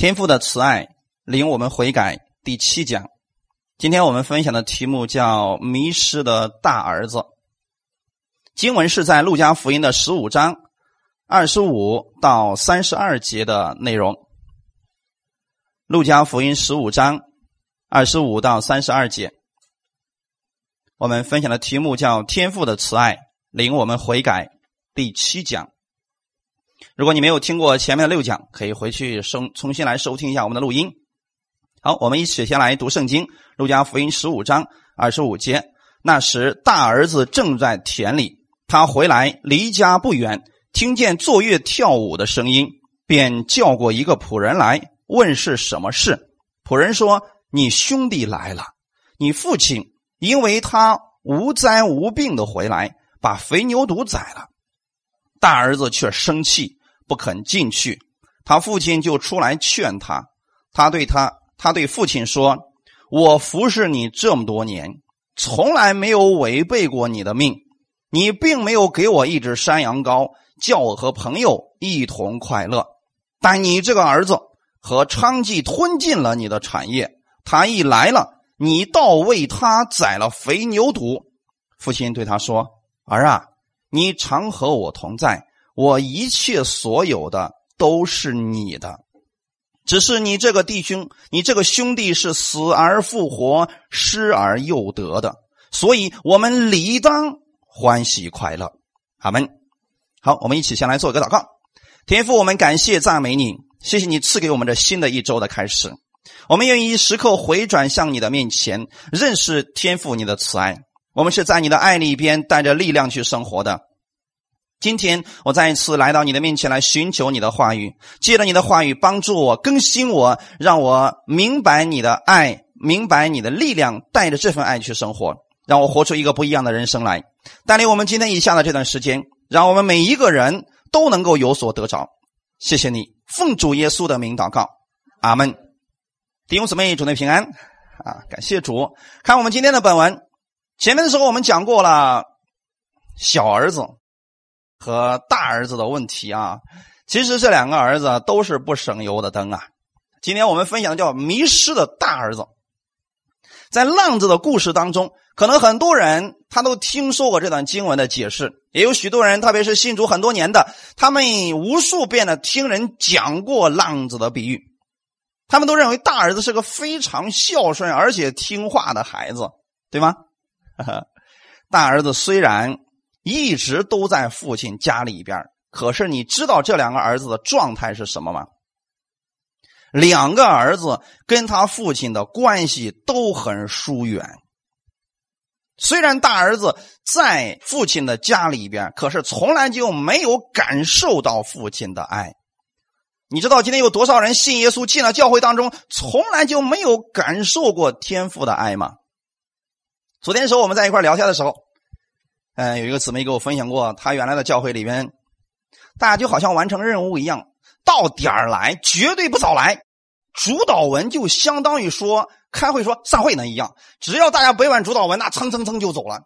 天父的慈爱领我们悔改第七讲，今天我们分享的题目叫“迷失的大儿子”。经文是在路加福音的十五章二十五到三十二节的内容。路加福音十五章二十五到三十二节，我们分享的题目叫“天父的慈爱领我们悔改”第七讲。如果你没有听过前面的六讲，可以回去收重新来收听一下我们的录音。好，我们一起先来读圣经《路加福音》十五章二十五节。那时，大儿子正在田里，他回来离家不远，听见坐乐跳舞的声音，便叫过一个仆人来问是什么事。仆人说：“你兄弟来了，你父亲因为他无灾无病的回来，把肥牛犊宰了。”大儿子却生气，不肯进去。他父亲就出来劝他。他对他，他对父亲说：“我服侍你这么多年，从来没有违背过你的命。你并没有给我一只山羊羔，叫我和朋友一同快乐。但你这个儿子和娼妓吞尽了你的产业。他一来了，你倒为他宰了肥牛犊。”父亲对他说：“儿啊。”你常和我同在，我一切所有的都是你的。只是你这个弟兄，你这个兄弟是死而复活、失而又得的，所以我们理当欢喜快乐。阿门。好，我们一起先来做一个祷告。天父，我们感谢赞美你，谢谢你赐给我们这新的一周的开始。我们愿意时刻回转向你的面前，认识天父你的慈爱。我们是在你的爱里边带着力量去生活的。今天我再一次来到你的面前来寻求你的话语，借着你的话语帮助我更新我，让我明白你的爱，明白你的力量，带着这份爱去生活，让我活出一个不一样的人生来。带领我们今天以下的这段时间，让我们每一个人都能够有所得着。谢谢你，奉主耶稣的名祷告，阿门。弟兄姊妹，主内平安啊！感谢主。看我们今天的本文。前面的时候我们讲过了小儿子和大儿子的问题啊，其实这两个儿子都是不省油的灯啊。今天我们分享的叫迷失的大儿子，在浪子的故事当中，可能很多人他都听说过这段经文的解释，也有许多人，特别是信主很多年的，他们无数遍的听人讲过浪子的比喻，他们都认为大儿子是个非常孝顺而且听话的孩子，对吗？大儿子虽然一直都在父亲家里边，可是你知道这两个儿子的状态是什么吗？两个儿子跟他父亲的关系都很疏远。虽然大儿子在父亲的家里边，可是从来就没有感受到父亲的爱。你知道今天有多少人信耶稣进了教会当中，从来就没有感受过天父的爱吗？昨天时候我们在一块聊天的时候，嗯，有一个姊妹给我分享过，她原来的教会里边，大家就好像完成任务一样，到点儿来，绝对不早来。主导文就相当于说开会说散会那一样，只要大家背完主导文，那蹭蹭蹭就走了。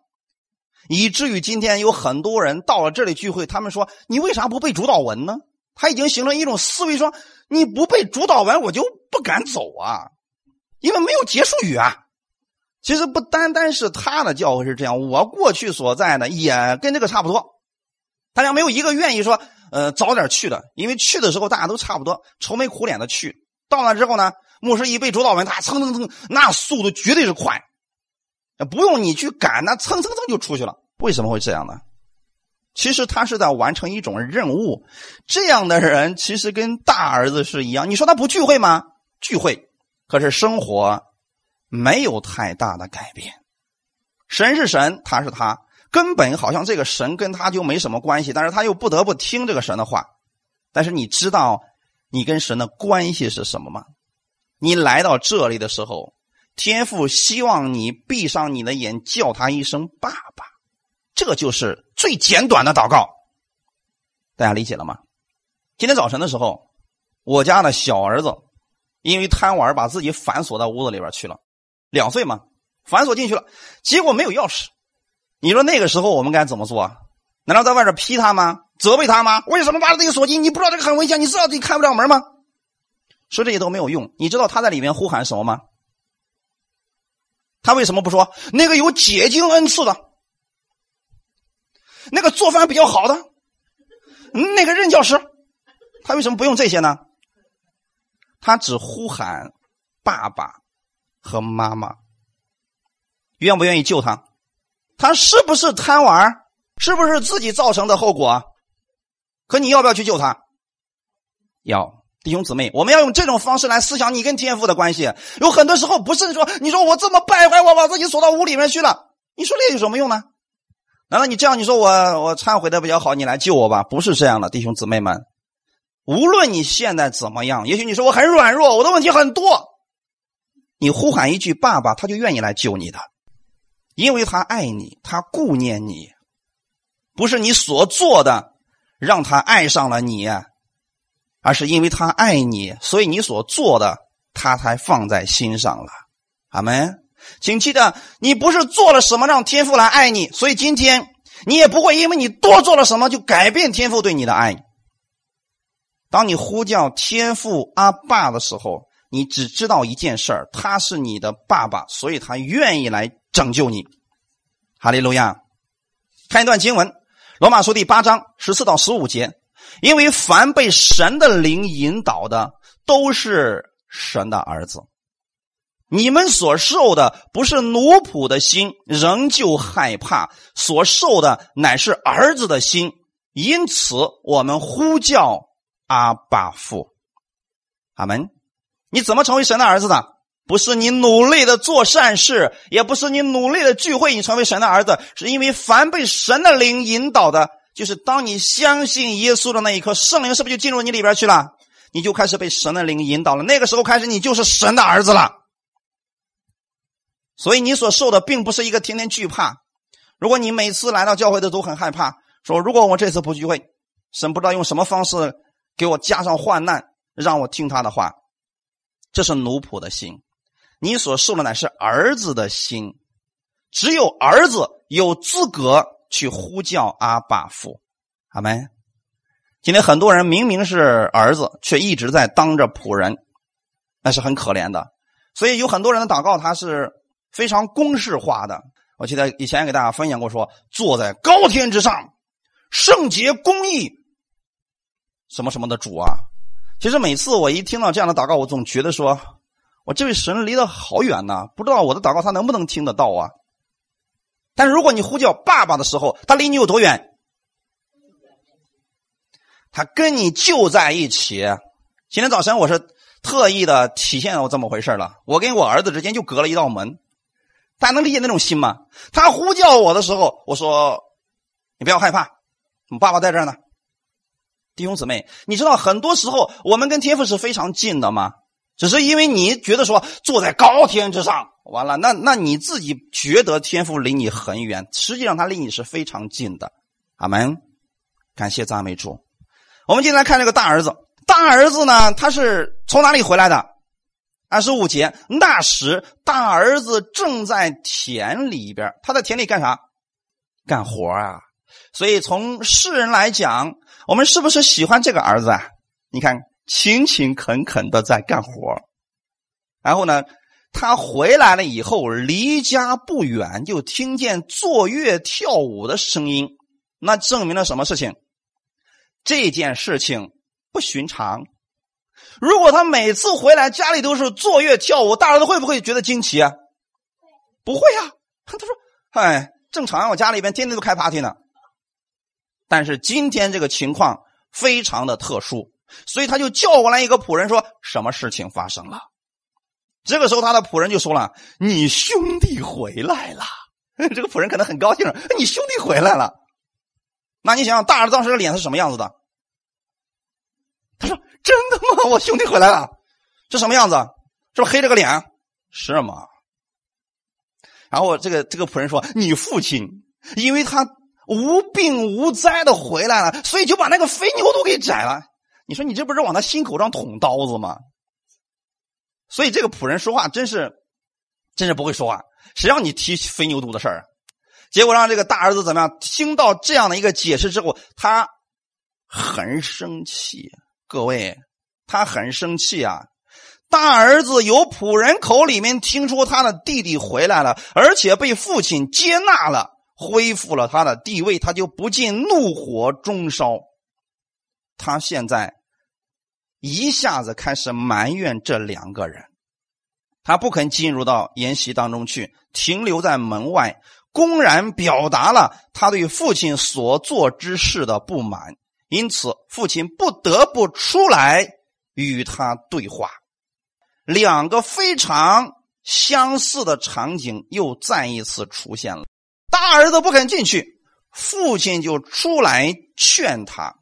以至于今天有很多人到了这里聚会，他们说：“你为啥不背主导文呢？”他已经形成一种思维，说：“你不背主导文，我就不敢走啊，因为没有结束语啊。”其实不单单是他的教会是这样，我过去所在的也跟这个差不多。大家没有一个愿意说，呃，早点去的，因为去的时候大家都差不多，愁眉苦脸的去。到那之后呢，牧师一背主导文，他蹭蹭蹭，那速度绝对是快，不用你去赶，那蹭蹭蹭就出去了。为什么会这样呢？其实他是在完成一种任务。这样的人其实跟大儿子是一样。你说他不聚会吗？聚会，可是生活。没有太大的改变，神是神，他是他，根本好像这个神跟他就没什么关系，但是他又不得不听这个神的话。但是你知道你跟神的关系是什么吗？你来到这里的时候，天父希望你闭上你的眼，叫他一声爸爸，这就是最简短的祷告。大家理解了吗？今天早晨的时候，我家的小儿子因为贪玩，把自己反锁到屋子里边去了。两岁嘛，反锁进去了，结果没有钥匙。你说那个时候我们该怎么做？难道在外边批他吗？责备他吗？为什么把自己锁进？你不知道这个很危险？你知道自己开不了门吗？说这些都没有用。你知道他在里面呼喊什么吗？他为什么不说那个有解经恩赐的，那个做饭比较好的，那个任教师？他为什么不用这些呢？他只呼喊爸爸和妈妈，愿不愿意救他？他是不是贪玩？是不是自己造成的后果？可你要不要去救他？要，弟兄姊妹，我们要用这种方式来思想你跟天父的关系。有很多时候不是说你说我这么败坏，我把自己锁到屋里面去了，你说这有什么用呢？难道你这样你说我我忏悔的比较好，你来救我吧？不是这样的，弟兄姊妹们。无论你现在怎么样，也许你说我很软弱，我的问题很多，你呼喊一句“爸爸”，他就愿意来救你的，因为他爱你，他顾念你，不是你所做的让他爱上了你，而是因为他爱你，所以你所做的他才放在心上了。阿门。请记得，你不是做了什么让天父来爱你，所以今天你也不会因为你多做了什么就改变天父对你的爱。当你呼叫天父阿爸的时候，你只知道一件事儿，他是你的爸爸，所以他愿意来拯救你。哈利路亚！看一段经文，《罗马书》第八章十四到十五节。因为凡被神的灵引导的，都是神的儿子。你们所受的不是奴仆的心，仍旧害怕；所受的乃是儿子的心。因此，我们呼叫。阿爸父，阿门。你怎么成为神的儿子的？不是你努力的做善事，也不是你努力的聚会，你成为神的儿子，是因为凡被神的灵引导的，就是当你相信耶稣的那一刻，圣灵是不是就进入你里边去了？你就开始被神的灵引导了。那个时候开始，你就是神的儿子了。所以你所受的并不是一个天天惧怕。如果你每次来到教会的都很害怕，说如果我这次不聚会，神不知道用什么方式。给我加上患难，让我听他的话，这是奴仆的心。你所受的乃是儿子的心，只有儿子有资格去呼叫阿爸父。阿门。今天很多人明明是儿子，却一直在当着仆人，那是很可怜的。所以有很多人的祷告，他是非常公式化的。我记得以前给大家分享过，说坐在高天之上，圣洁公义。什么什么的主啊！其实每次我一听到这样的祷告，我总觉得说，我这位神离得好远呐，不知道我的祷告他能不能听得到啊？但是如果你呼叫爸爸的时候，他离你有多远？他跟你就在一起。今天早晨我是特意的体现我这么回事了。我跟我儿子之间就隔了一道门，大家能理解那种心吗？他呼叫我的时候，我说：“你不要害怕，我爸爸在这儿呢。”弟兄姊妹，你知道很多时候我们跟天父是非常近的吗？只是因为你觉得说坐在高天之上，完了，那那你自己觉得天父离你很远，实际上他离你是非常近的。阿门，感谢赞美主。我们今天来看这个大儿子，大儿子呢，他是从哪里回来的？二十五节，那时大儿子正在田里边，他在田里干啥？干活啊。所以从世人来讲。我们是不是喜欢这个儿子啊？你看，勤勤恳恳的在干活然后呢，他回来了以后，离家不远，就听见坐月跳舞的声音，那证明了什么事情？这件事情不寻常。如果他每次回来家里都是坐月跳舞，大儿子会不会觉得惊奇啊？不会啊，他说：“哎，正常，我家里边天天都开 party 呢。”但是今天这个情况非常的特殊，所以他就叫过来一个仆人，说什么事情发生了？这个时候他的仆人就说了：“你兄弟回来了。” 这个仆人可能很高兴，你兄弟回来了。那你想想，大儿子当时的脸是什么样子的？他说：“真的吗？我兄弟回来了，这什么样子？是不是黑着个脸？是吗？”然后这个这个仆人说：“你父亲，因为他。”无病无灾的回来了，所以就把那个肥牛都给宰了。你说你这不是往他心口上捅刀子吗？所以这个仆人说话真是，真是不会说话。谁让你提肥牛犊的事儿？结果让这个大儿子怎么样？听到这样的一个解释之后，他很生气。各位，他很生气啊！大儿子由仆人口里面听出他的弟弟回来了，而且被父亲接纳了，恢复了他的地位，他就不禁怒火中烧。他现在一下子开始埋怨这两个人，他不肯进入到筵席当中去，停留在门外，公然表达了他对父亲所做之事的不满。因此，父亲不得不出来与他对话。两个非常相似的场景又再一次出现了。大儿子不肯进去，父亲就出来劝他。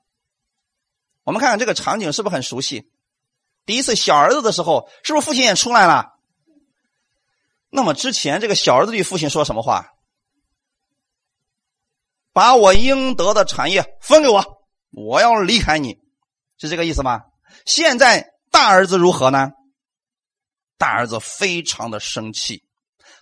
我们看看这个场景是不是很熟悉？第一次小儿子的时候，是不是父亲也出来了？那么之前这个小儿子对父亲说什么话？把我应得的产业分给我，我要离开你，是这个意思吗？现在大儿子如何呢？大儿子非常的生气，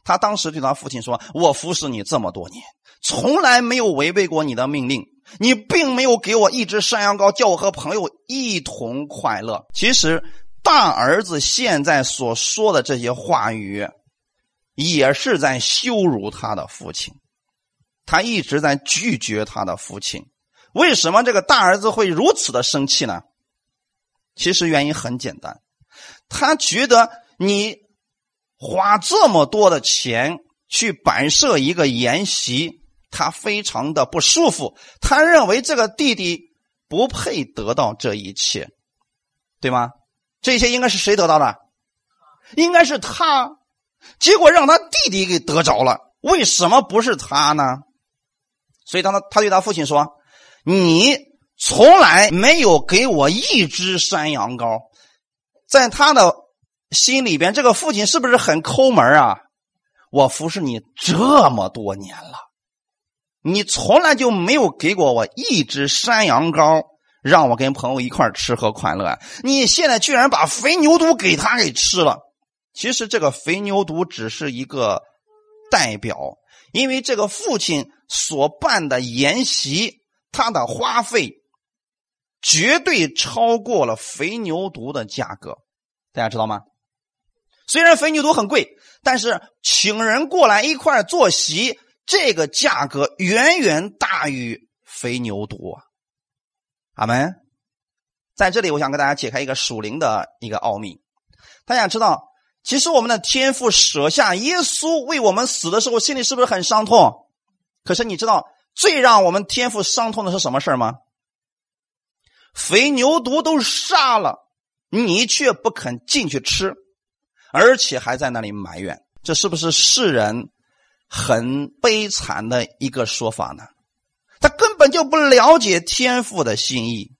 他当时对他父亲说：“我服侍你这么多年，从来没有违背过你的命令。你并没有给我一只山羊羔，叫我和朋友一同快乐。”其实，大儿子现在所说的这些话语，也是在羞辱他的父亲。他一直在拒绝他的父亲。为什么这个大儿子会如此的生气呢？其实原因很简单，他觉得。你花这么多的钱去摆设一个筵席，他非常的不舒服。他认为这个弟弟不配得到这一切，对吗？这些应该是谁得到的？应该是他。结果让他弟弟给得着了，为什么不是他呢？所以当他他对他父亲说：“你从来没有给我一只山羊羔。”在他的。心里边，这个父亲是不是很抠门啊？我服侍你这么多年了，你从来就没有给过我一只山羊羔，让我跟朋友一块吃喝快乐。你现在居然把肥牛犊给他给吃了。其实这个肥牛犊只是一个代表，因为这个父亲所办的筵席，他的花费绝对超过了肥牛犊的价格，大家知道吗？虽然肥牛犊很贵，但是请人过来一块坐席，这个价格远远大于肥牛犊。阿门。在这里，我想跟大家解开一个属灵的一个奥秘。大家知道，其实我们的天父舍下耶稣为我们死的时候，心里是不是很伤痛？可是你知道，最让我们天父伤痛的是什么事吗？肥牛犊都杀了，你却不肯进去吃。而且还在那里埋怨，这是不是世人很悲惨的一个说法呢？他根本就不了解天父的心意，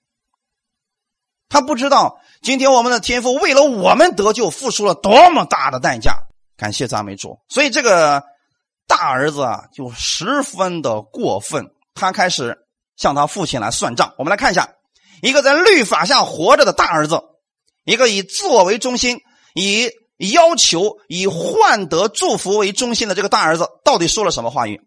他不知道今天我们的天父为了我们得救付出了多么大的代价。感谢赞美主。所以这个大儿子啊，就十分的过分，他开始向他父亲来算账。我们来看一下，一个在律法下活着的大儿子，一个以自我为中心，以。要求以换得祝福为中心的这个大儿子，到底说了什么话语？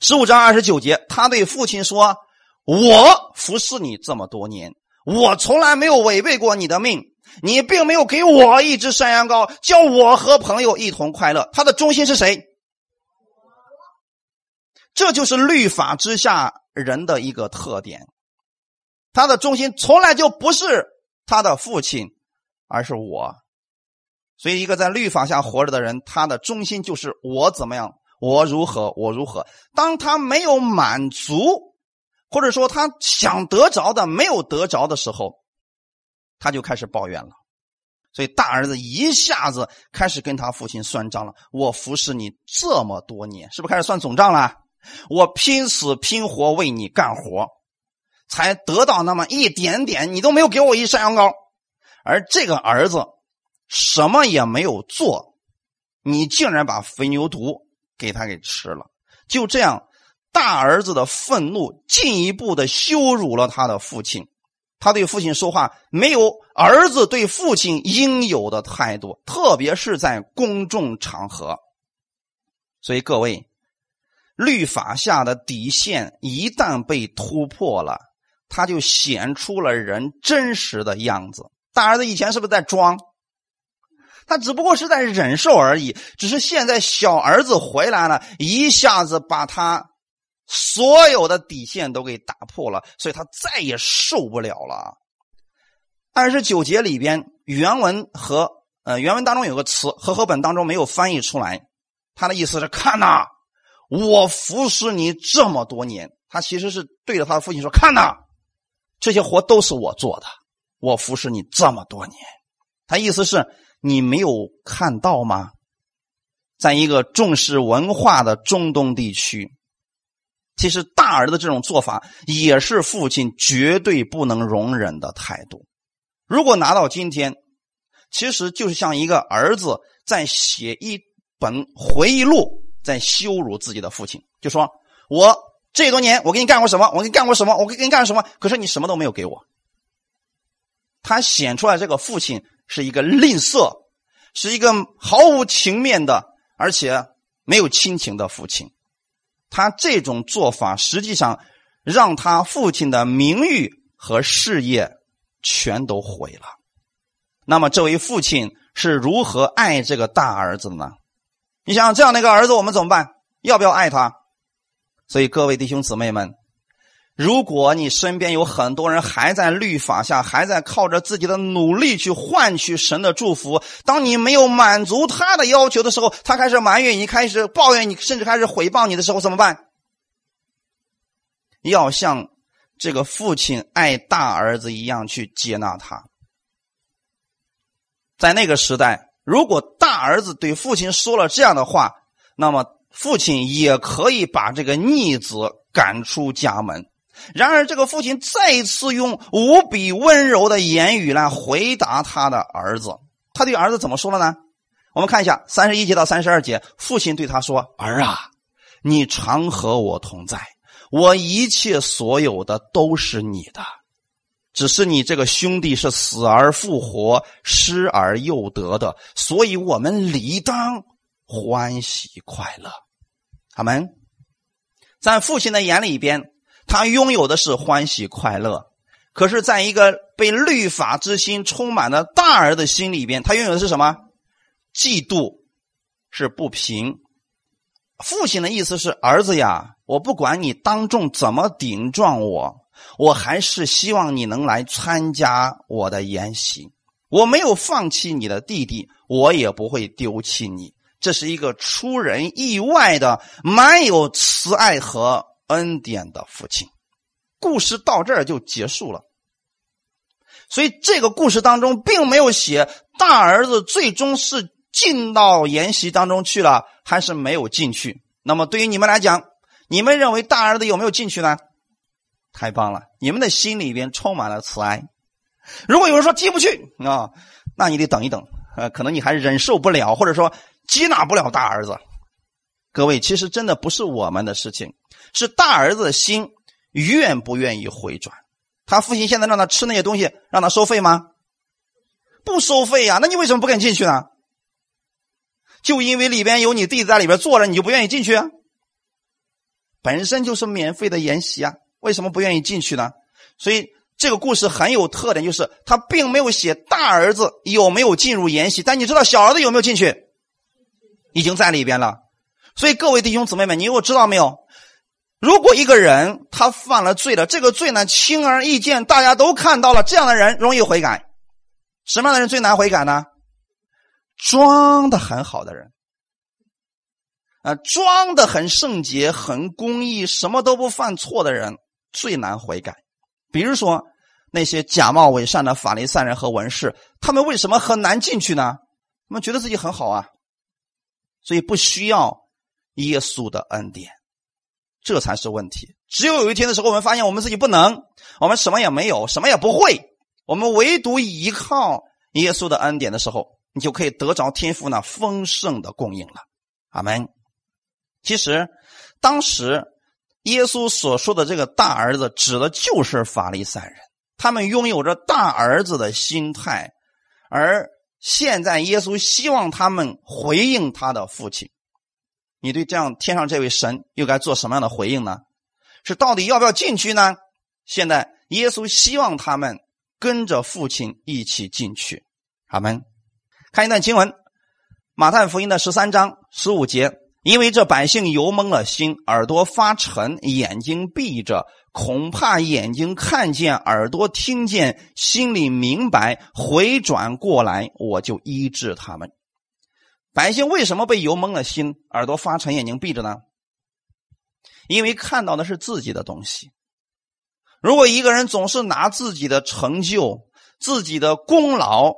十五章二十九节，他对父亲说：“我服侍你这么多年，我从来没有违背过你的命，你并没有给我一只山羊羔，叫我和朋友一同快乐。”他的中心是谁？这就是律法之下人的一个特点，他的中心从来就不是他的父亲，而是我。所以，一个在律法下活着的人，他的中心就是我怎么样，我如何，我如何。当他没有满足，或者说他想得着的没有得着的时候，他就开始抱怨了。所以，大儿子一下子开始跟他父亲算账了。我服侍你这么多年，是不是开始算总账了？我拼死拼活为你干活，才得到那么一点点，你都没有给我一山羊羔，而这个儿子。什么也没有做，你竟然把肥牛犊给他给吃了。就这样，大儿子的愤怒进一步的羞辱了他的父亲。他对父亲说话没有儿子对父亲应有的态度，特别是在公众场合。所以各位，律法下的底线一旦被突破了，他就显出了人真实的样子。大儿子以前是不是在装？他只不过是在忍受而已。只是现在小儿子回来了，一下子把他所有的底线都给打破了，所以他再也受不了了。二十九节里边原文和呃原文当中有个词和合本当中没有翻译出来，他的意思是看呐，我服侍你这么多年，他其实是对着他的父亲说：“看呐，这些活都是我做的，我服侍你这么多年。”他意思是。你没有看到吗？在一个重视文化的中东地区，其实大儿子这种做法也是父亲绝对不能容忍的态度。如果拿到今天，其实就是像一个儿子在写一本回忆录，在羞辱自己的父亲，就说：“我这多年我给你干过什么？我给你干过什么？我给你干什么？可是你什么都没有给我。”他显出来这个父亲。是一个吝啬，是一个毫无情面的，而且没有亲情的父亲。他这种做法，实际上让他父亲的名誉和事业全都毁了。那么，这位父亲是如何爱这个大儿子的呢？你想，这样的一个儿子，我们怎么办？要不要爱他？所以，各位弟兄姊妹们。如果你身边有很多人还在律法下，还在靠着自己的努力去换取神的祝福，当你没有满足他的要求的时候，他开始埋怨你，开始抱怨你，甚至开始诽谤你的时候，怎么办？要像这个父亲爱大儿子一样去接纳他。在那个时代，如果大儿子对父亲说了这样的话，那么父亲也可以把这个逆子赶出家门。然而，这个父亲再一次用无比温柔的言语来回答他的儿子。他对儿子怎么说了呢？我们看一下三十一节到三十二节，父亲对他说：“儿啊，你常和我同在，我一切所有的都是你的。只是你这个兄弟是死而复活、失而又得的，所以我们理当欢喜快乐。”他们。在父亲的眼里边。他拥有的是欢喜快乐，可是，在一个被律法之心充满的大儿的心里边，他拥有的是什么？嫉妒，是不平。父亲的意思是：儿子呀，我不管你当众怎么顶撞我，我还是希望你能来参加我的筵席。我没有放弃你的弟弟，我也不会丢弃你。这是一个出人意外的、蛮有慈爱和。恩典的父亲，故事到这儿就结束了。所以这个故事当中并没有写大儿子最终是进到筵席当中去了，还是没有进去。那么对于你们来讲，你们认为大儿子有没有进去呢？太棒了，你们的心里边充满了慈爱。如果有人说进不去啊，那你得等一等，呃，可能你还忍受不了，或者说接纳不了大儿子。各位，其实真的不是我们的事情。是大儿子的心愿不愿意回转？他父亲现在让他吃那些东西，让他收费吗？不收费呀，那你为什么不肯进去呢？就因为里边有你弟在里边坐着，你就不愿意进去？啊？本身就是免费的筵席啊，为什么不愿意进去呢？所以这个故事很有特点，就是他并没有写大儿子有没有进入筵席，但你知道小儿子有没有进去？已经在里边了。所以各位弟兄姊妹们，你我知道没有？如果一个人他犯了罪了，这个罪呢轻而易见，大家都看到了，这样的人容易悔改。什么样的人最难悔改呢？装的很好的人，啊，装的很圣洁、很公义、什么都不犯错的人最难悔改。比如说那些假冒伪善的法利赛人和文士，他们为什么很难进去呢？他们觉得自己很好啊，所以不需要耶稣的恩典。这才是问题。只有有一天的时候，我们发现我们自己不能，我们什么也没有，什么也不会，我们唯独依靠耶稣的恩典的时候，你就可以得着天赋那丰盛的供应了。阿门。其实，当时耶稣所说的这个大儿子，指的就是法利赛人，他们拥有着大儿子的心态，而现在耶稣希望他们回应他的父亲。你对这样天上这位神又该做什么样的回应呢？是到底要不要进去呢？现在耶稣希望他们跟着父亲一起进去。阿门。看一段经文，《马太福音》的十三章十五节。因为这百姓油蒙了心，耳朵发沉，眼睛闭着，恐怕眼睛看见，耳朵听见，心里明白，回转过来，我就医治他们。百姓为什么被油蒙了心，耳朵发沉，眼睛闭着呢？因为看到的是自己的东西。如果一个人总是拿自己的成就、自己的功劳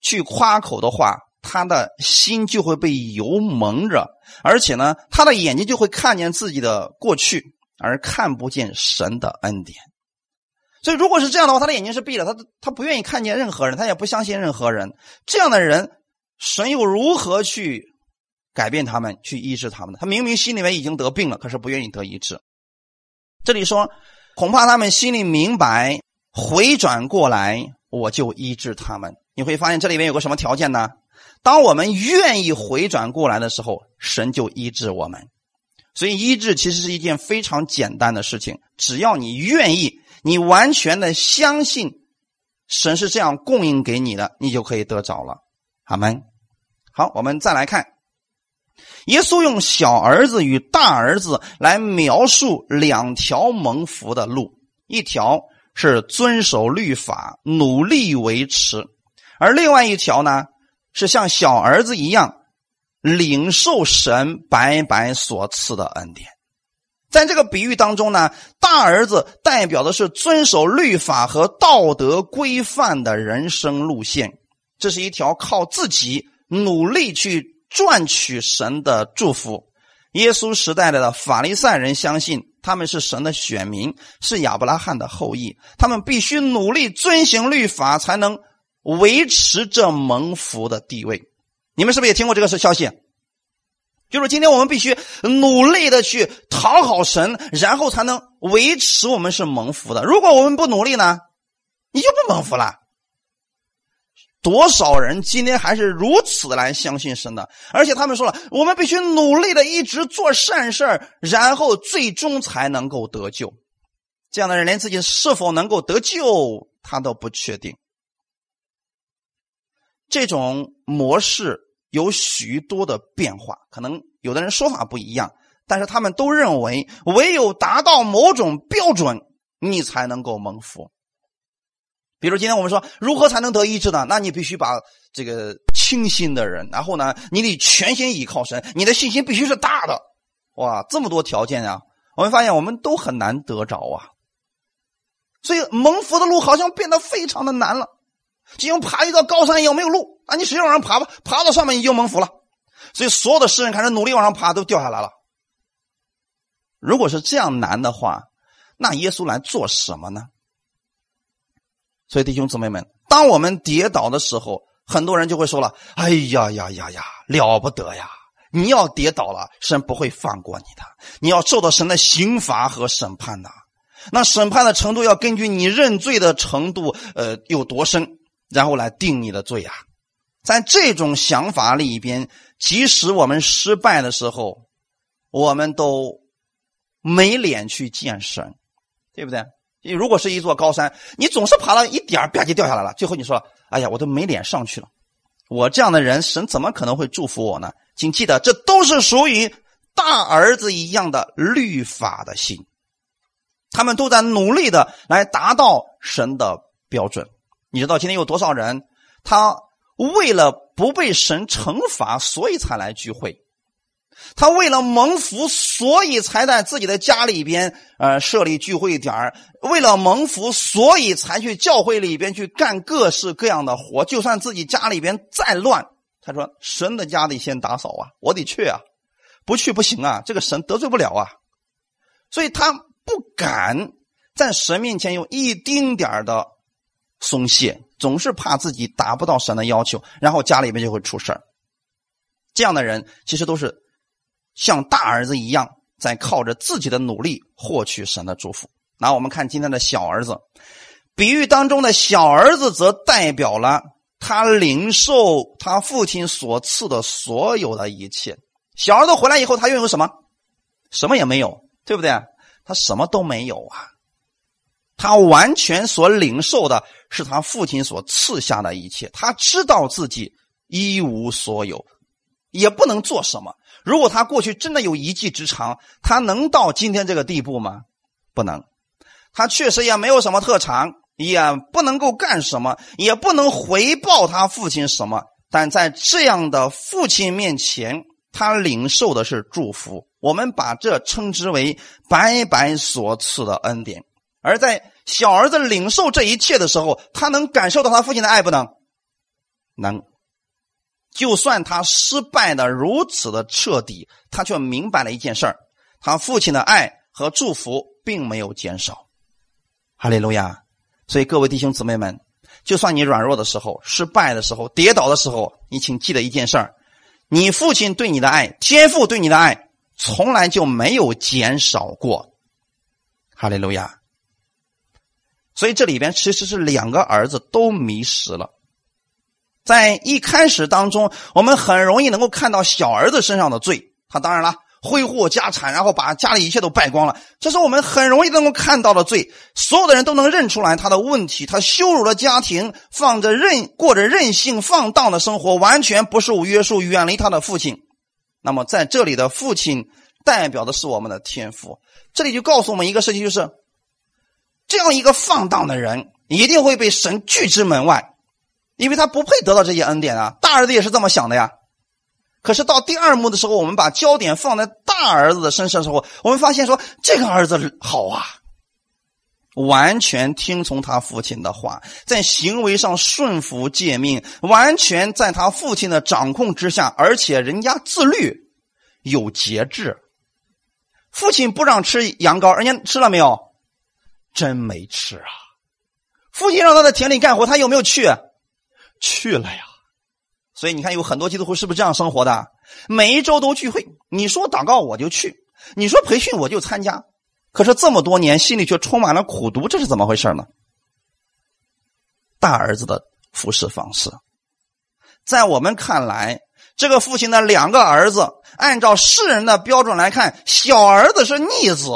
去夸口的话，他的心就会被油蒙着，而且呢，他的眼睛就会看见自己的过去，而看不见神的恩典。所以，如果是这样的话，他的眼睛是闭着，他他不愿意看见任何人，他也不相信任何人。这样的人，神又如何去改变他们，去医治他们呢？他明明心里面已经得病了，可是不愿意得医治。这里说，恐怕他们心里明白，回转过来，我就医治他们。你会发现，这里面有个什么条件呢？当我们愿意回转过来的时候，神就医治我们。所以医治其实是一件非常简单的事情，只要你愿意，你完全的相信神是这样供应给你的，你就可以得着了。阿门。好，我们再来看，耶稣用小儿子与大儿子来描述两条蒙福的路，一条是遵守律法，努力维持，而另外一条呢？是像小儿子一样领受神白白所赐的恩典，在这个比喻当中呢，大儿子代表的是遵守律法和道德规范的人生路线，这是一条靠自己努力去赚取神的祝福。耶稣时代的法利赛人相信他们是神的选民，是亚伯拉罕的后裔，他们必须努力遵行律法才能。维持这蒙福的地位，你们是不是也听过这个是消息？就是今天我们必须努力的去讨好神，然后才能维持我们是蒙福的。如果我们不努力呢，你就不蒙福了。多少人今天还是如此来相信神的？而且他们说了，我们必须努力的一直做善事然后最终才能够得救。这样的人连自己是否能够得救，他都不确定。这种模式有许多的变化，可能有的人说法不一样，但是他们都认为，唯有达到某种标准，你才能够蒙福。比如今天我们说，如何才能得医治呢？那你必须把这个清心的人，然后呢，你得全心倚靠神，你的信心必须是大的。哇，这么多条件啊！我们发现我们都很难得着啊，所以蒙福的路好像变得非常的难了。就像爬一个高山一样，没有路啊！你使劲往上爬吧，爬到上面你就蒙福了。所以所有的诗人开始努力往上爬，都掉下来了。如果是这样难的话，那耶稣来做什么呢？所以弟兄姊妹们，当我们跌倒的时候，很多人就会说了：“哎呀呀呀呀，了不得呀！你要跌倒了，神不会放过你的，你要受到神的刑罚和审判的。那审判的程度要根据你认罪的程度，呃，有多深。”然后来定你的罪啊，在这种想法里边，即使我们失败的时候，我们都没脸去见神，对不对？你如果是一座高山，你总是爬了一点吧唧掉下来了，最后你说：“哎呀，我都没脸上去了。”我这样的人，神怎么可能会祝福我呢？请记得，这都是属于大儿子一样的律法的心，他们都在努力的来达到神的标准。你知道今天有多少人？他为了不被神惩罚，所以才来聚会；他为了蒙福，所以才在自己的家里边呃设立聚会点为了蒙福，所以才去教会里边去干各式各样的活。就算自己家里边再乱，他说：“神的家得先打扫啊，我得去啊，不去不行啊，这个神得罪不了啊。”所以他不敢在神面前有一丁点的。松懈，总是怕自己达不到神的要求，然后家里面就会出事。这样的人其实都是像大儿子一样，在靠着自己的努力获取神的祝福。那我们看今天的小儿子，比喻当中的小儿子，则代表了他领受他父亲所赐的所有的一切。小儿子回来以后，他拥有什么？什么也没有，对不对？他什么都没有啊。他完全所领受的是他父亲所赐下的一切，他知道自己一无所有，也不能做什么。如果他过去真的有一技之长，他能到今天这个地步吗？不能。他确实也没有什么特长，也不能够干什么，也不能回报他父亲什么。但在这样的父亲面前，他领受的是祝福。我们把这称之为白白所赐的恩典。而在小儿子领受这一切的时候，他能感受到他父亲的爱不能？能。就算他失败的如此的彻底，他却明白了一件事儿：他父亲的爱和祝福并没有减少。哈利路亚！所以各位弟兄姊妹们，就算你软弱的时候、失败的时候、跌倒的时候，你请记得一件事儿：你父亲对你的爱、天父对你的爱，从来就没有减少过。哈利路亚！所以这里边其实是两个儿子都迷失了。在一开始当中，我们很容易能够看到小儿子身上的罪。他当然了，挥霍家产，然后把家里一切都败光了，这是我们很容易能够看到的罪。所有的人都能认出来他的问题。他羞辱了家庭，放着任过着任性放荡的生活，完全不受约束，远离他的父亲。那么在这里的父亲代表的是我们的天赋。这里就告诉我们一个事情，就是这样一个放荡的人一定会被神拒之门外。因为他不配得到这些恩典啊！大儿子也是这么想的呀。可是到第二幕的时候，我们把焦点放在大儿子的身上的时候，我们发现说这个儿子好啊，完全听从他父亲的话，在行为上顺服诫命，完全在他父亲的掌控之下，而且人家自律，有节制。父亲不让吃羊羔，人家吃了没有？真没吃啊！父亲让他在田里干活，他有没有去？去了呀，所以你看，有很多基督徒是不是这样生活的？每一周都聚会，你说祷告我就去，你说培训我就参加，可是这么多年心里却充满了苦毒，这是怎么回事呢？大儿子的服侍方式，在我们看来，这个父亲的两个儿子，按照世人的标准来看，小儿子是逆子，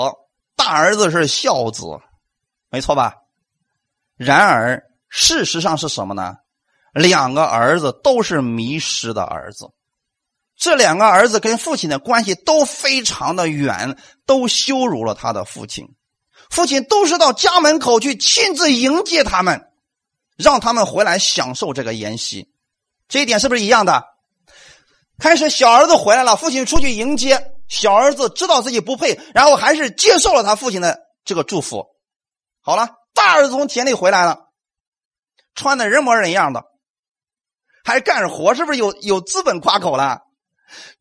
大儿子是孝子，没错吧？然而事实上是什么呢？两个儿子都是迷失的儿子，这两个儿子跟父亲的关系都非常的远，都羞辱了他的父亲。父亲都是到家门口去亲自迎接他们，让他们回来享受这个筵席。这一点是不是一样的？开始小儿子回来了，父亲出去迎接，小儿子知道自己不配，然后还是接受了他父亲的这个祝福。好了，大儿子从田里回来了，穿的人模人样的。还干着活，是不是有有资本夸口了？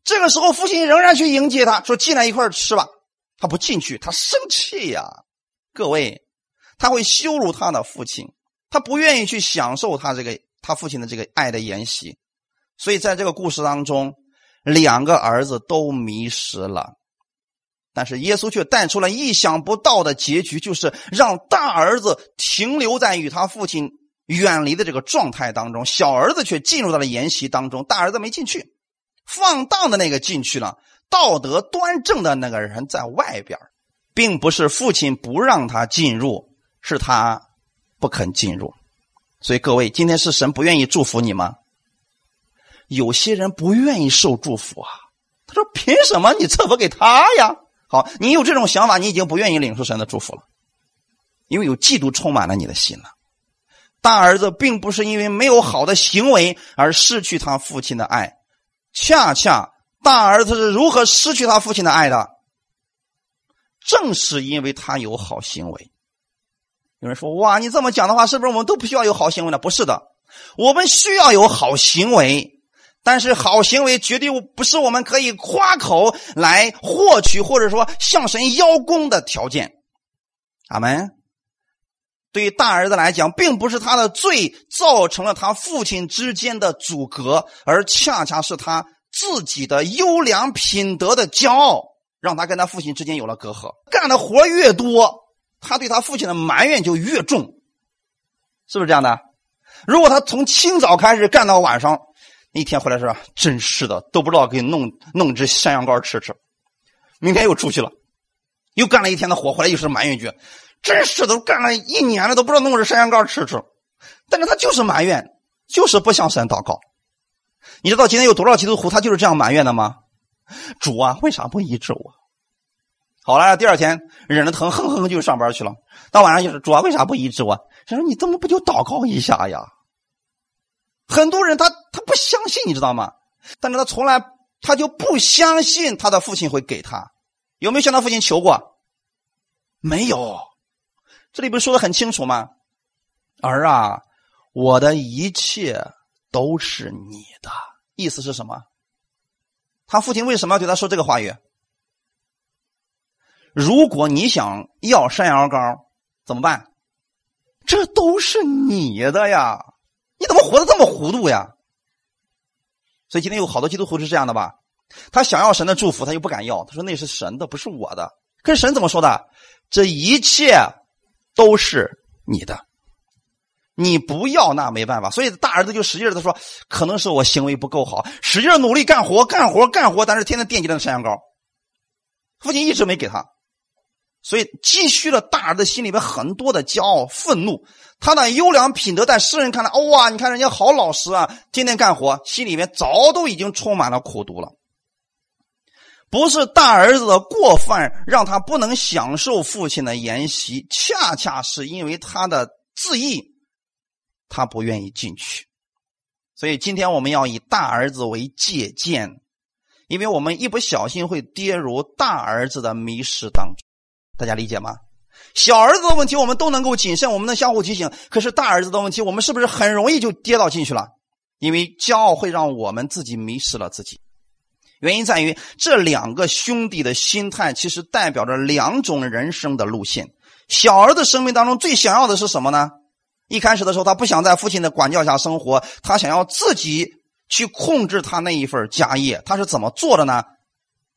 这个时候，父亲仍然去迎接他，说：“进来一块吃吧。”他不进去，他生气呀！各位，他会羞辱他的父亲，他不愿意去享受他这个他父亲的这个爱的筵席。所以，在这个故事当中，两个儿子都迷失了，但是耶稣却带出了意想不到的结局，就是让大儿子停留在与他父亲。远离的这个状态当中，小儿子却进入到了筵席当中，大儿子没进去，放荡的那个进去了，道德端正的那个人在外边，并不是父亲不让他进入，是他不肯进入。所以各位，今天是神不愿意祝福你吗？有些人不愿意受祝福啊，他说：“凭什么你赐福给他呀？”好，你有这种想法，你已经不愿意领受神的祝福了，因为有嫉妒充满了你的心了。大儿子并不是因为没有好的行为而失去他父亲的爱，恰恰大儿子是如何失去他父亲的爱的？正是因为他有好行为。有人说：“哇，你这么讲的话，是不是我们都不需要有好行为呢？”不是的，我们需要有好行为，但是好行为绝对不是我们可以夸口来获取或者说向神邀功的条件。阿门。对于大儿子来讲，并不是他的罪造成了他父亲之间的阻隔，而恰恰是他自己的优良品德的骄傲，让他跟他父亲之间有了隔阂。干的活越多，他对他父亲的埋怨就越重，是不是这样的？如果他从清早开始干到晚上，一天回来说：“真是的，都不知道给弄弄只山羊羔吃吃。”明天又出去了，又干了一天的活，回来又是埋怨一句。真是都干了一年了，都不知道弄着山羊羔吃吃，但是他就是埋怨，就是不向神祷告。你知道今天有多少基督徒他就是这样埋怨的吗？主啊，为啥不医治我？好了，第二天忍着疼，哼哼就上班去了。到晚上就是主啊，为啥不医治我？他说你怎么不就祷告一下呀？很多人他他不相信，你知道吗？但是他从来他就不相信他的父亲会给他。有没有向他父亲求过？没有。这里不是说的很清楚吗？儿啊，我的一切都是你的。意思是什么？他父亲为什么要对他说这个话语？如果你想要山羊羔，怎么办？这都是你的呀！你怎么活得这么糊涂呀？所以今天有好多基督徒是这样的吧？他想要神的祝福，他又不敢要，他说那是神的，不是我的。可是神怎么说的？这一切都是你的，你不要那没办法。所以大儿子就使劲的说，可能是我行为不够好，使劲努力干活，干活，干活，但是天天惦记着山羊羔。父亲一直没给他。所以积蓄了大儿子心里边很多的骄傲、愤怒，他的优良品德在世人看来，哇，你看人家好老实啊，天天干活，心里面早都已经充满了苦毒了。不是大儿子的过犯让他不能享受父亲的筵席，恰恰是因为他的自意，他不愿意进去。所以今天我们要以大儿子为借鉴，因为我们一不小心会跌入大儿子的迷失当中。大家理解吗？小儿子的问题我们都能够谨慎，我们能相互提醒。可是大儿子的问题，我们是不是很容易就跌到进去了？因为骄傲会让我们自己迷失了自己。原因在于这两个兄弟的心态，其实代表着两种人生的路线。小儿子生命当中最想要的是什么呢？一开始的时候，他不想在父亲的管教下生活，他想要自己去控制他那一份家业。他是怎么做的呢？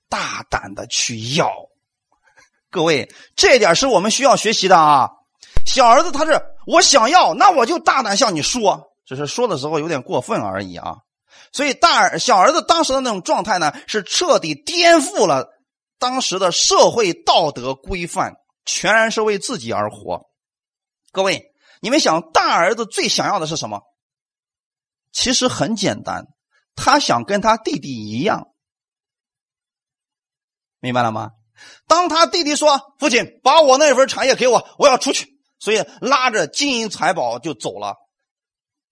大胆的去要。各位，这点是我们需要学习的啊！小儿子他是我想要，那我就大胆向你说，只是说的时候有点过分而已啊。所以大儿小儿子当时的那种状态呢，是彻底颠覆了当时的社会道德规范，全然是为自己而活。各位，你们想，大儿子最想要的是什么？其实很简单，他想跟他弟弟一样，明白了吗？当他弟弟说：“父亲，把我那份产业给我，我要出去。”所以拉着金银财宝就走了。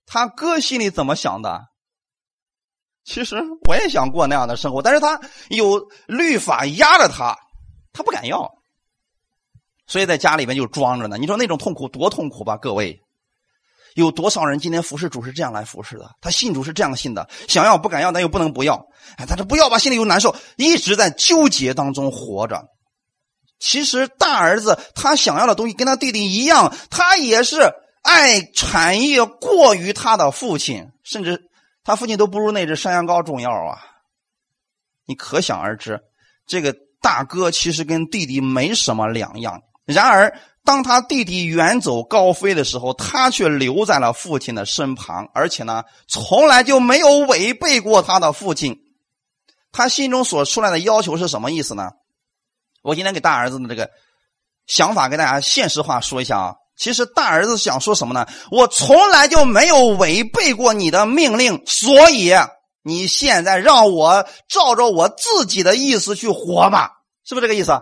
他哥心里怎么想的？其实我也想过那样的生活，但是他有律法压着他，他不敢要，所以在家里面就装着呢。你说那种痛苦多痛苦吧，各位。有多少人今天服侍主是这样来服侍的？他信主是这样信的，想要不敢要，但又不能不要。哎，他说不要吧，心里又难受，一直在纠结当中活着。其实大儿子他想要的东西跟他弟弟一样，他也是爱产业过于他的父亲，甚至他父亲都不如那只山羊羔重要啊！你可想而知，这个大哥其实跟弟弟没什么两样。然而。当他弟弟远走高飞的时候，他却留在了父亲的身旁，而且呢，从来就没有违背过他的父亲。他心中所出来的要求是什么意思呢？我今天给大儿子的这个想法，给大家现实化说一下啊。其实大儿子想说什么呢？我从来就没有违背过你的命令，所以你现在让我照着我自己的意思去活吧，是不是这个意思？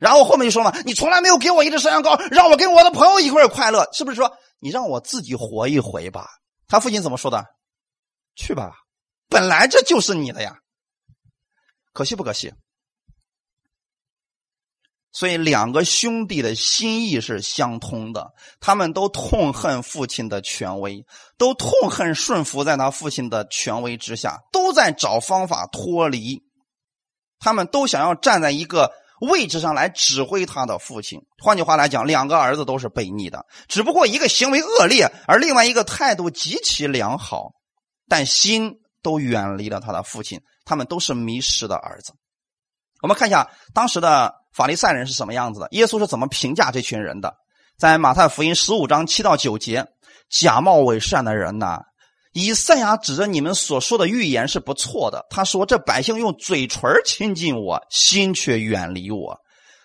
然后后面就说嘛，你从来没有给我一只山羊羔，让我跟我的朋友一块快乐，是不是说你让我自己活一回吧？他父亲怎么说的？去吧，本来这就是你的呀，可惜不可惜？所以两个兄弟的心意是相通的，他们都痛恨父亲的权威，都痛恨顺服在他父亲的权威之下，都在找方法脱离，他们都想要站在一个。位置上来指挥他的父亲。换句话来讲，两个儿子都是悖逆的，只不过一个行为恶劣，而另外一个态度极其良好，但心都远离了他的父亲。他们都是迷失的儿子。我们看一下当时的法利赛人是什么样子的，耶稣是怎么评价这群人的？在马太福音十五章七到九节，假冒伪善的人呐。以赛亚指着你们所说的预言是不错的。他说：“这百姓用嘴唇亲近我，心却远离我。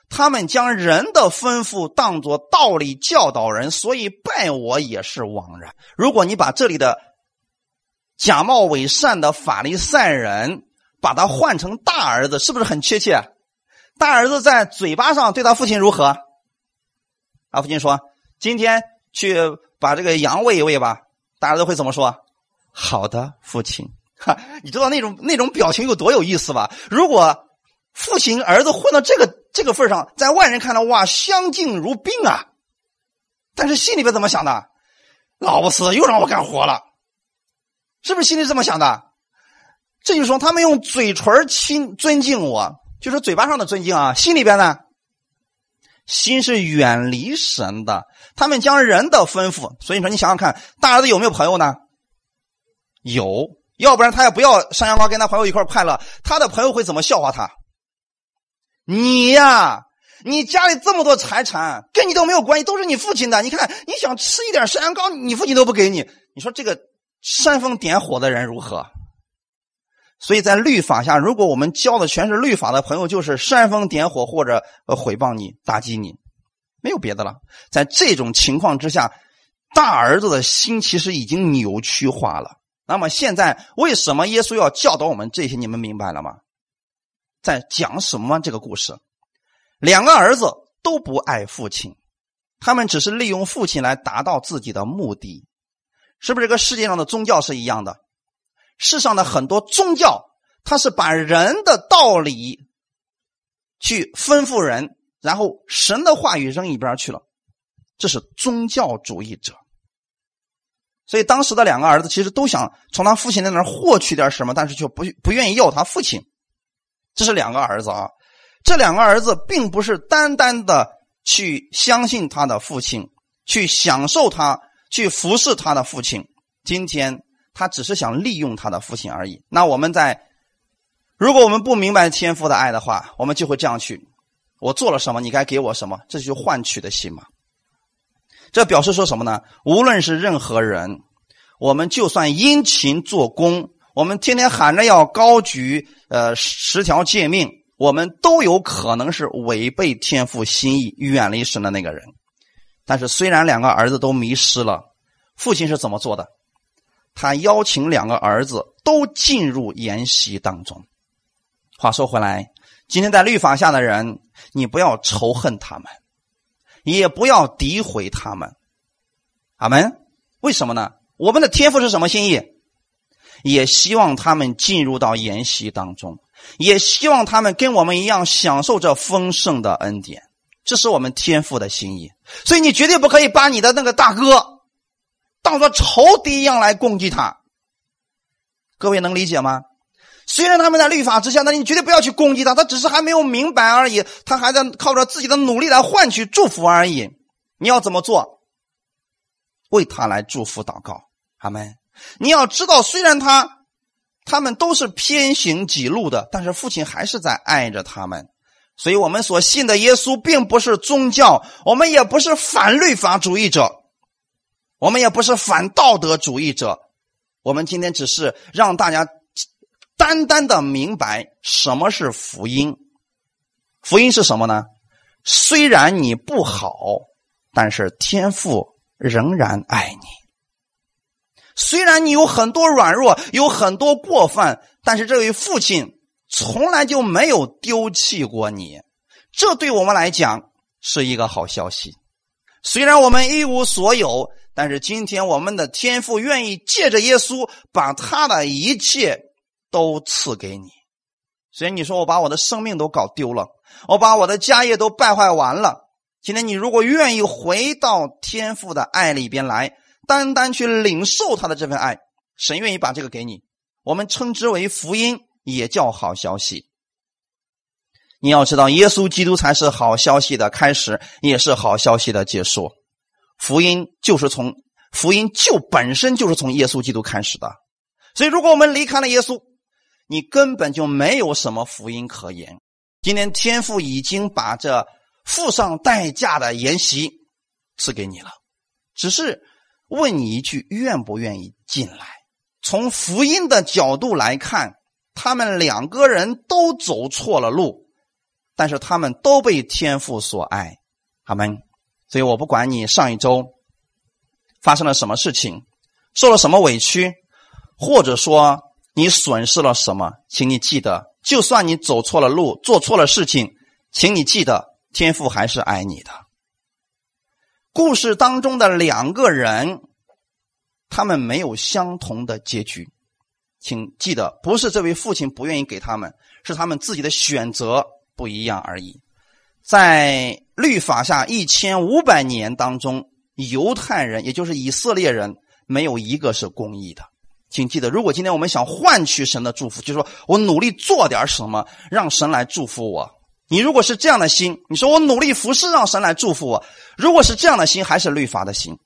他们将人的吩咐当作道理教导人，所以拜我也是枉然。”如果你把这里的假冒伪善的法利赛人，把他换成大儿子，是不是很确切？大儿子在嘴巴上对他父亲如何？他父亲说：“今天去把这个羊喂一喂吧。”大儿子会怎么说？好的，父亲。哈，你知道那种那种表情有多有意思吧？如果父亲儿子混到这个这个份上，在外人看来，哇，相敬如宾啊。但是心里边怎么想的？老不死又让我干活了，是不是心里这么想的？这就说他们用嘴唇亲尊敬我，就是嘴巴上的尊敬啊，心里边呢，心是远离神的。他们将人的吩咐，所以说你想想看，大儿子有没有朋友呢？有，要不然他也不要山羊羔跟他朋友一块快乐。他的朋友会怎么笑话他？你呀，你家里这么多财产，跟你都没有关系，都是你父亲的。你看，你想吃一点山羊羔，你父亲都不给你。你说这个煽风点火的人如何？所以在律法下，如果我们交的全是律法的朋友，就是煽风点火或者呃毁谤你、打击你，没有别的了。在这种情况之下，大儿子的心其实已经扭曲化了。那么现在为什么耶稣要教导我们这些？你们明白了吗？在讲什么？这个故事，两个儿子都不爱父亲，他们只是利用父亲来达到自己的目的，是不是？这个世界上的宗教是一样的。世上的很多宗教，它是把人的道理去吩咐人，然后神的话语扔一边去了，这是宗教主义者。所以当时的两个儿子其实都想从他父亲那那获取点什么，但是却不不愿意要他父亲。这是两个儿子啊，这两个儿子并不是单单的去相信他的父亲，去享受他，去服侍他的父亲。今天。他只是想利用他的父亲而已。那我们在，如果我们不明白天父的爱的话，我们就会这样去：我做了什么，你该给我什么，这就是换取的心嘛。这表示说什么呢？无论是任何人，我们就算殷勤做工，我们天天喊着要高举呃十条诫命，我们都有可能是违背天父心意、远离神的那个人。但是虽然两个儿子都迷失了，父亲是怎么做的？他邀请两个儿子都进入筵席当中。话说回来，今天在律法下的人，你不要仇恨他们，也不要诋毁他们。阿门。为什么呢？我们的天赋是什么心意？也希望他们进入到筵席当中，也希望他们跟我们一样享受这丰盛的恩典。这是我们天赋的心意。所以你绝对不可以把你的那个大哥。当做仇敌一样来攻击他，各位能理解吗？虽然他们在律法之下，那你绝对不要去攻击他，他只是还没有明白而已，他还在靠着自己的努力来换取祝福而已。你要怎么做？为他来祝福祷告，阿门。你要知道，虽然他他们都是偏行己路的，但是父亲还是在爱着他们。所以我们所信的耶稣并不是宗教，我们也不是反律法主义者。我们也不是反道德主义者，我们今天只是让大家单单的明白什么是福音。福音是什么呢？虽然你不好，但是天父仍然爱你；虽然你有很多软弱，有很多过犯，但是这位父亲从来就没有丢弃过你。这对我们来讲是一个好消息。虽然我们一无所有。但是今天我们的天父愿意借着耶稣把他的一切都赐给你，所以你说我把我的生命都搞丢了，我把我的家业都败坏完了。今天你如果愿意回到天父的爱里边来，单单去领受他的这份爱，神愿意把这个给你，我们称之为福音，也叫好消息。你要知道，耶稣基督才是好消息的开始，也是好消息的结束。福音就是从福音就本身就是从耶稣基督开始的，所以如果我们离开了耶稣，你根本就没有什么福音可言。今天天父已经把这付上代价的筵席赐给你了，只是问你一句：愿不愿意进来？从福音的角度来看，他们两个人都走错了路，但是他们都被天父所爱。他们。所以我不管你上一周发生了什么事情，受了什么委屈，或者说你损失了什么，请你记得，就算你走错了路，做错了事情，请你记得，天父还是爱你的。故事当中的两个人，他们没有相同的结局，请记得，不是这位父亲不愿意给他们，是他们自己的选择不一样而已。在律法下一千五百年当中，犹太人也就是以色列人，没有一个是公义的。请记得，如果今天我们想换取神的祝福，就是说我努力做点什么，让神来祝福我。你如果是这样的心，你说我努力服侍，让神来祝福我。如果是这样的心，还是律法的心。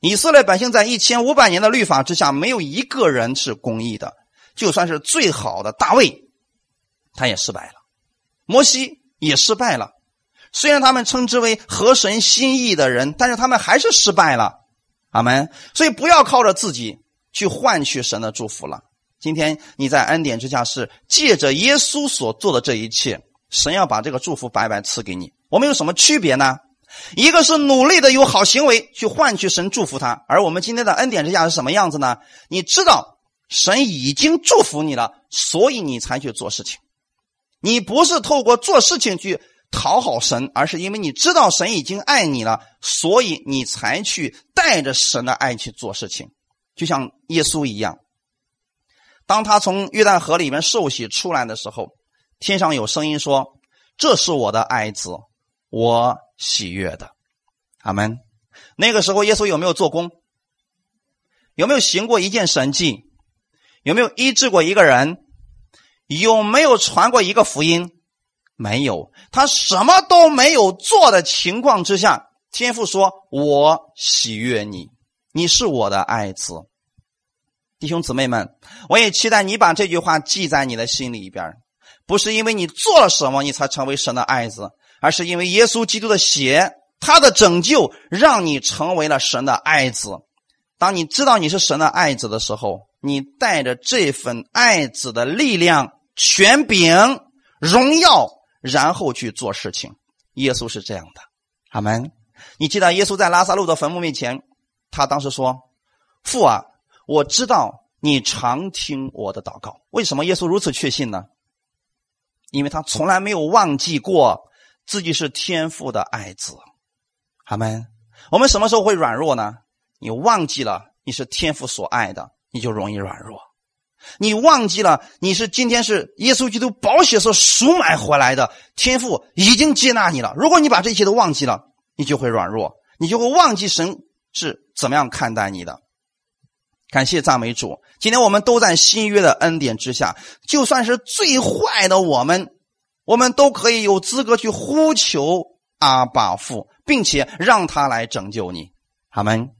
以色列百姓在一千五百年的律法之下，没有一个人是公义的。就算是最好的大卫，他也失败了。摩西。也失败了，虽然他们称之为合神心意的人，但是他们还是失败了。阿门。所以不要靠着自己去换取神的祝福了。今天你在恩典之下是借着耶稣所做的这一切，神要把这个祝福白白赐给你。我们有什么区别呢？一个是努力的有好行为去换取神祝福他，而我们今天的恩典之下是什么样子呢？你知道神已经祝福你了，所以你才去做事情。你不是透过做事情去讨好神，而是因为你知道神已经爱你了，所以你才去带着神的爱去做事情。就像耶稣一样，当他从约旦河里面受洗出来的时候，天上有声音说：“这是我的爱子，我喜悦的。”阿门。那个时候，耶稣有没有做工？有没有行过一件神迹？有没有医治过一个人？有没有传过一个福音？没有，他什么都没有做的情况之下，天父说：“我喜悦你，你是我的爱子。”弟兄姊妹们，我也期待你把这句话记在你的心里边。不是因为你做了什么，你才成为神的爱子，而是因为耶稣基督的血，他的拯救，让你成为了神的爱子。当你知道你是神的爱子的时候，你带着这份爱子的力量、权柄、荣耀，然后去做事情。耶稣是这样的，阿门。你记得耶稣在拉萨路的坟墓面前，他当时说：“父啊，我知道你常听我的祷告。”为什么耶稣如此确信呢？因为他从来没有忘记过自己是天父的爱子，阿门。我们什么时候会软弱呢？你忘记了你是天父所爱的。你就容易软弱，你忘记了你是今天是耶稣基督宝血所赎买回来的，天父已经接纳你了。如果你把这些都忘记了，你就会软弱，你就会忘记神是怎么样看待你的。感谢赞美主，今天我们都在新约的恩典之下，就算是最坏的我们，我们都可以有资格去呼求阿爸父，并且让他来拯救你。阿门。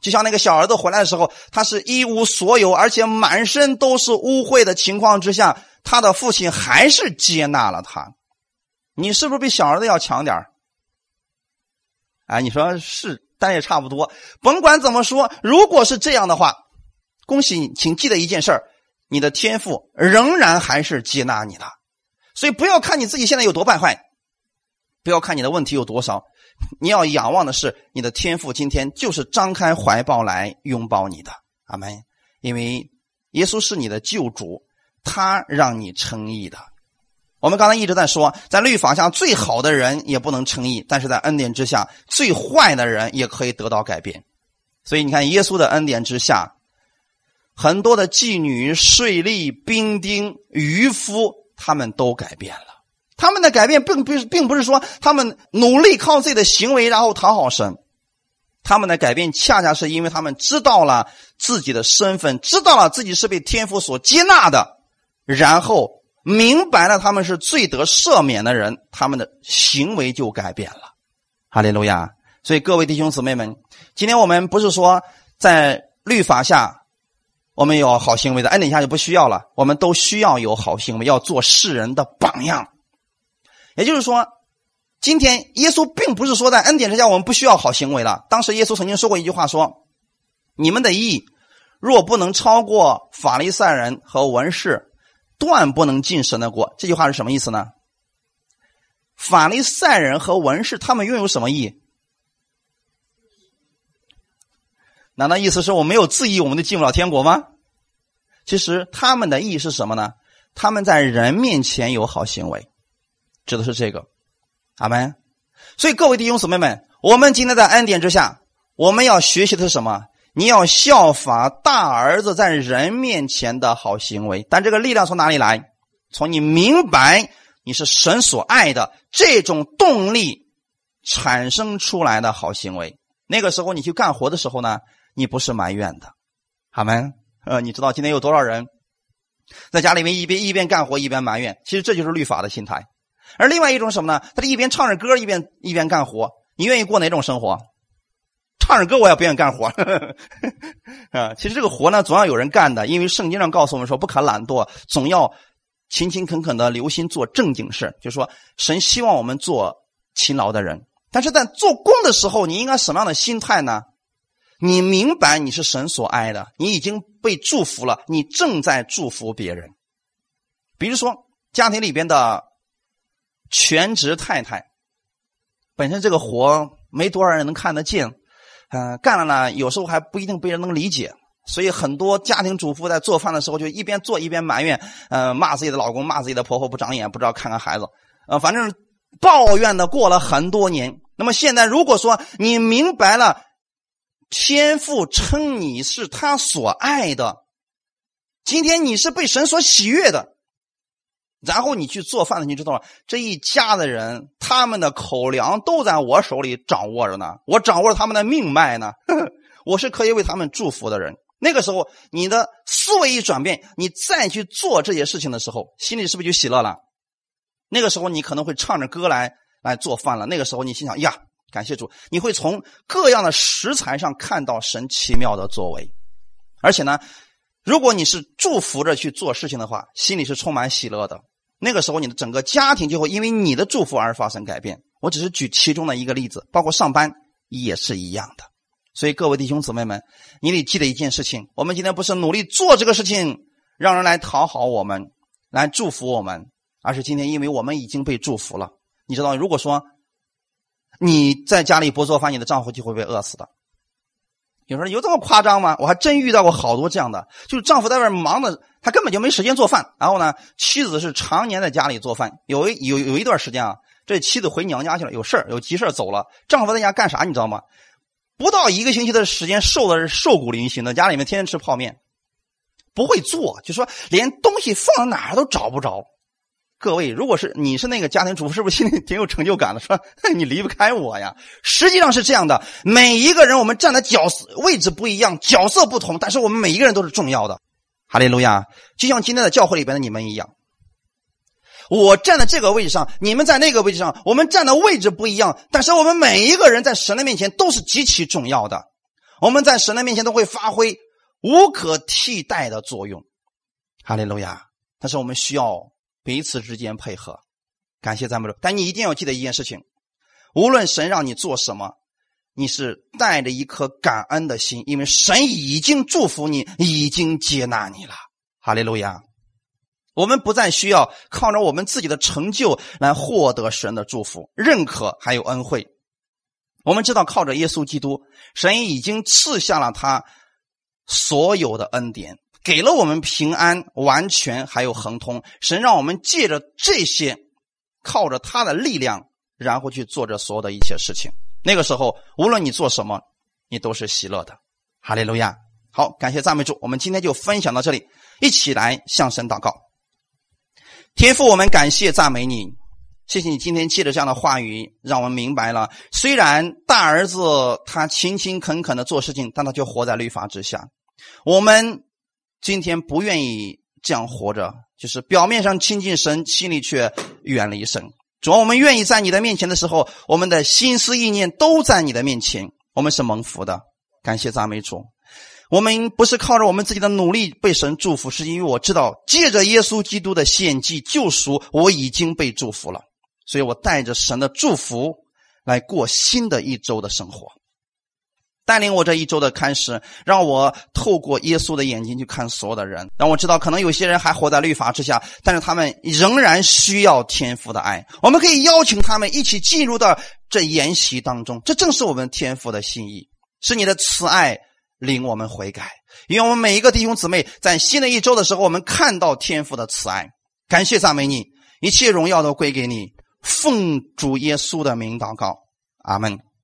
就像那个小儿子回来的时候，他是一无所有，而且满身都是污秽的情况之下，他的父亲还是接纳了他。你是不是比小儿子要强点哎，你说是，但也差不多。甭管怎么说，如果是这样的话，恭喜你，请记得一件事你的天赋仍然还是接纳你的。所以不要看你自己现在有多败坏，不要看你的问题有多少。你要仰望的是你的天赋，今天就是张开怀抱来拥抱你的，阿门。因为耶稣是你的救主，他让你称义的。我们刚才一直在说，在律法下最好的人也不能称义，但是在恩典之下，最坏的人也可以得到改变。所以你看，耶稣的恩典之下，很多的妓女、税吏、兵丁、渔夫，他们都改变了。他们的改变并不是，并不是说他们努力靠自己的行为然后讨好神，他们的改变恰恰是因为他们知道了自己的身份，知道了自己是被天父所接纳的，然后明白了他们是最得赦免的人，他们的行为就改变了。哈利路亚！所以各位弟兄姊妹们，今天我们不是说在律法下我们有好行为的，恩典下就不需要了，我们都需要有好行为，要做世人的榜样。也就是说，今天耶稣并不是说在恩典之下我们不需要好行为了。当时耶稣曾经说过一句话，说：“你们的义若不能超过法利赛人和文士，断不能进神的国。”这句话是什么意思呢？法利赛人和文士他们拥有什么义？难道意思是我没有自义，我们就进不了天国吗？其实他们的意义是什么呢？他们在人面前有好行为，指的是这个。阿门。所以各位弟兄姊妹们，我们今天在恩典之下，我们要学习的是什么？你要效法大儿子在人面前的好行为。但这个力量从哪里来？从你明白你是神所爱的这种动力产生出来的好行为。那个时候你去干活的时候呢，你不是埋怨的。阿门。呃，你知道今天有多少人在家里面一边一边干活一边埋怨？其实这就是律法的心态。而另外一种什么呢？他是一边唱着歌一边一边干活。你愿意过哪种生活？唱着歌我也不愿意干活。啊，其实这个活呢总要有人干的，因为圣经上告诉我们说不可懒惰，总要勤勤恳恳的留心做正经事。就是说，神希望我们做勤劳的人。但是在做工的时候，你应该什么样的心态呢？你明白你是神所爱的，你已经被祝福了，你正在祝福别人。比如说家庭里边的全职太太，本身这个活没多少人能看得见，嗯，干了呢，有时候还不一定被人能理解，所以很多家庭主妇在做饭的时候就一边做一边埋怨，嗯，骂自己的老公，骂自己的婆婆不长眼，不知道看看孩子，呃，反正抱怨的过了很多年。那么现在如果说你明白了。天父称你是他所爱的，今天你是被神所喜悦的，然后你去做饭，你知道吗？这一家的人，他们的口粮都在我手里掌握着呢，我掌握着他们的命脉呢，我是可以为他们祝福的人。那个时候，你的思维一转变，你再去做这些事情的时候，心里是不是就喜乐了？那个时候，你可能会唱着歌来来做饭了。那个时候，你心想呀。感谢主，你会从各样的食材上看到神奇妙的作为，而且呢，如果你是祝福着去做事情的话，心里是充满喜乐的。那个时候，你的整个家庭就会因为你的祝福而发生改变。我只是举其中的一个例子，包括上班也是一样的。所以，各位弟兄姊妹们，你得记得一件事情：我们今天不是努力做这个事情，让人来讨好我们，来祝福我们，而是今天因为我们已经被祝福了。你知道，如果说。你在家里不做饭，你的丈夫就会被饿死的。有人说有这么夸张吗？我还真遇到过好多这样的，就是丈夫在外面忙的，他根本就没时间做饭。然后呢，妻子是常年在家里做饭。有一有有一段时间啊，这妻子回娘家去了，有事有急事走了。丈夫在家干啥？你知道吗？不到一个星期的时间，瘦的是瘦骨嶙峋的，家里面天天吃泡面，不会做，就说连东西放哪儿都找不着。各位，如果是你是那个家庭主妇，是不是心里挺有成就感的？说你离不开我呀。实际上是这样的，每一个人我们站的角色位置不一样，角色不同，但是我们每一个人都是重要的。哈利路亚！就像今天的教会里边的你们一样，我站在这个位置上，你们在那个位置上，我们站的位置不一样，但是我们每一个人在神的面前都是极其重要的。我们在神的面前都会发挥无可替代的作用。哈利路亚！但是我们需要。彼此之间配合，感谢赞美主。但你一定要记得一件事情：无论神让你做什么，你是带着一颗感恩的心，因为神已经祝福你，已经接纳你了。哈利路亚！我们不再需要靠着我们自己的成就来获得神的祝福、认可还有恩惠。我们知道，靠着耶稣基督，神已经赐下了他所有的恩典。给了我们平安、完全还有恒通，神让我们借着这些，靠着他的力量，然后去做这所有的一切事情。那个时候，无论你做什么，你都是喜乐的。哈利路亚！好，感谢赞美主。我们今天就分享到这里，一起来向神祷告。天父，我们感谢赞美你，谢谢你今天借着这样的话语，让我们明白了，虽然大儿子他勤勤恳恳的做事情，但他就活在律法之下。我们。今天不愿意这样活着，就是表面上亲近神，心里却远离神。主要我们愿意在你的面前的时候，我们的心思意念都在你的面前，我们是蒙福的。感谢赞美主。我们不是靠着我们自己的努力被神祝福，是因为我知道借着耶稣基督的献祭救赎，我已经被祝福了。所以我带着神的祝福来过新的一周的生活。带领我这一周的开始，让我透过耶稣的眼睛去看所有的人，让我知道，可能有些人还活在律法之下，但是他们仍然需要天父的爱。我们可以邀请他们一起进入到这研习当中，这正是我们天父的心意，是你的慈爱领我们悔改。因为我们每一个弟兄姊妹在新的一周的时候，我们看到天父的慈爱，感谢赞美你，一切荣耀都归给你。奉主耶稣的名祷告，阿门。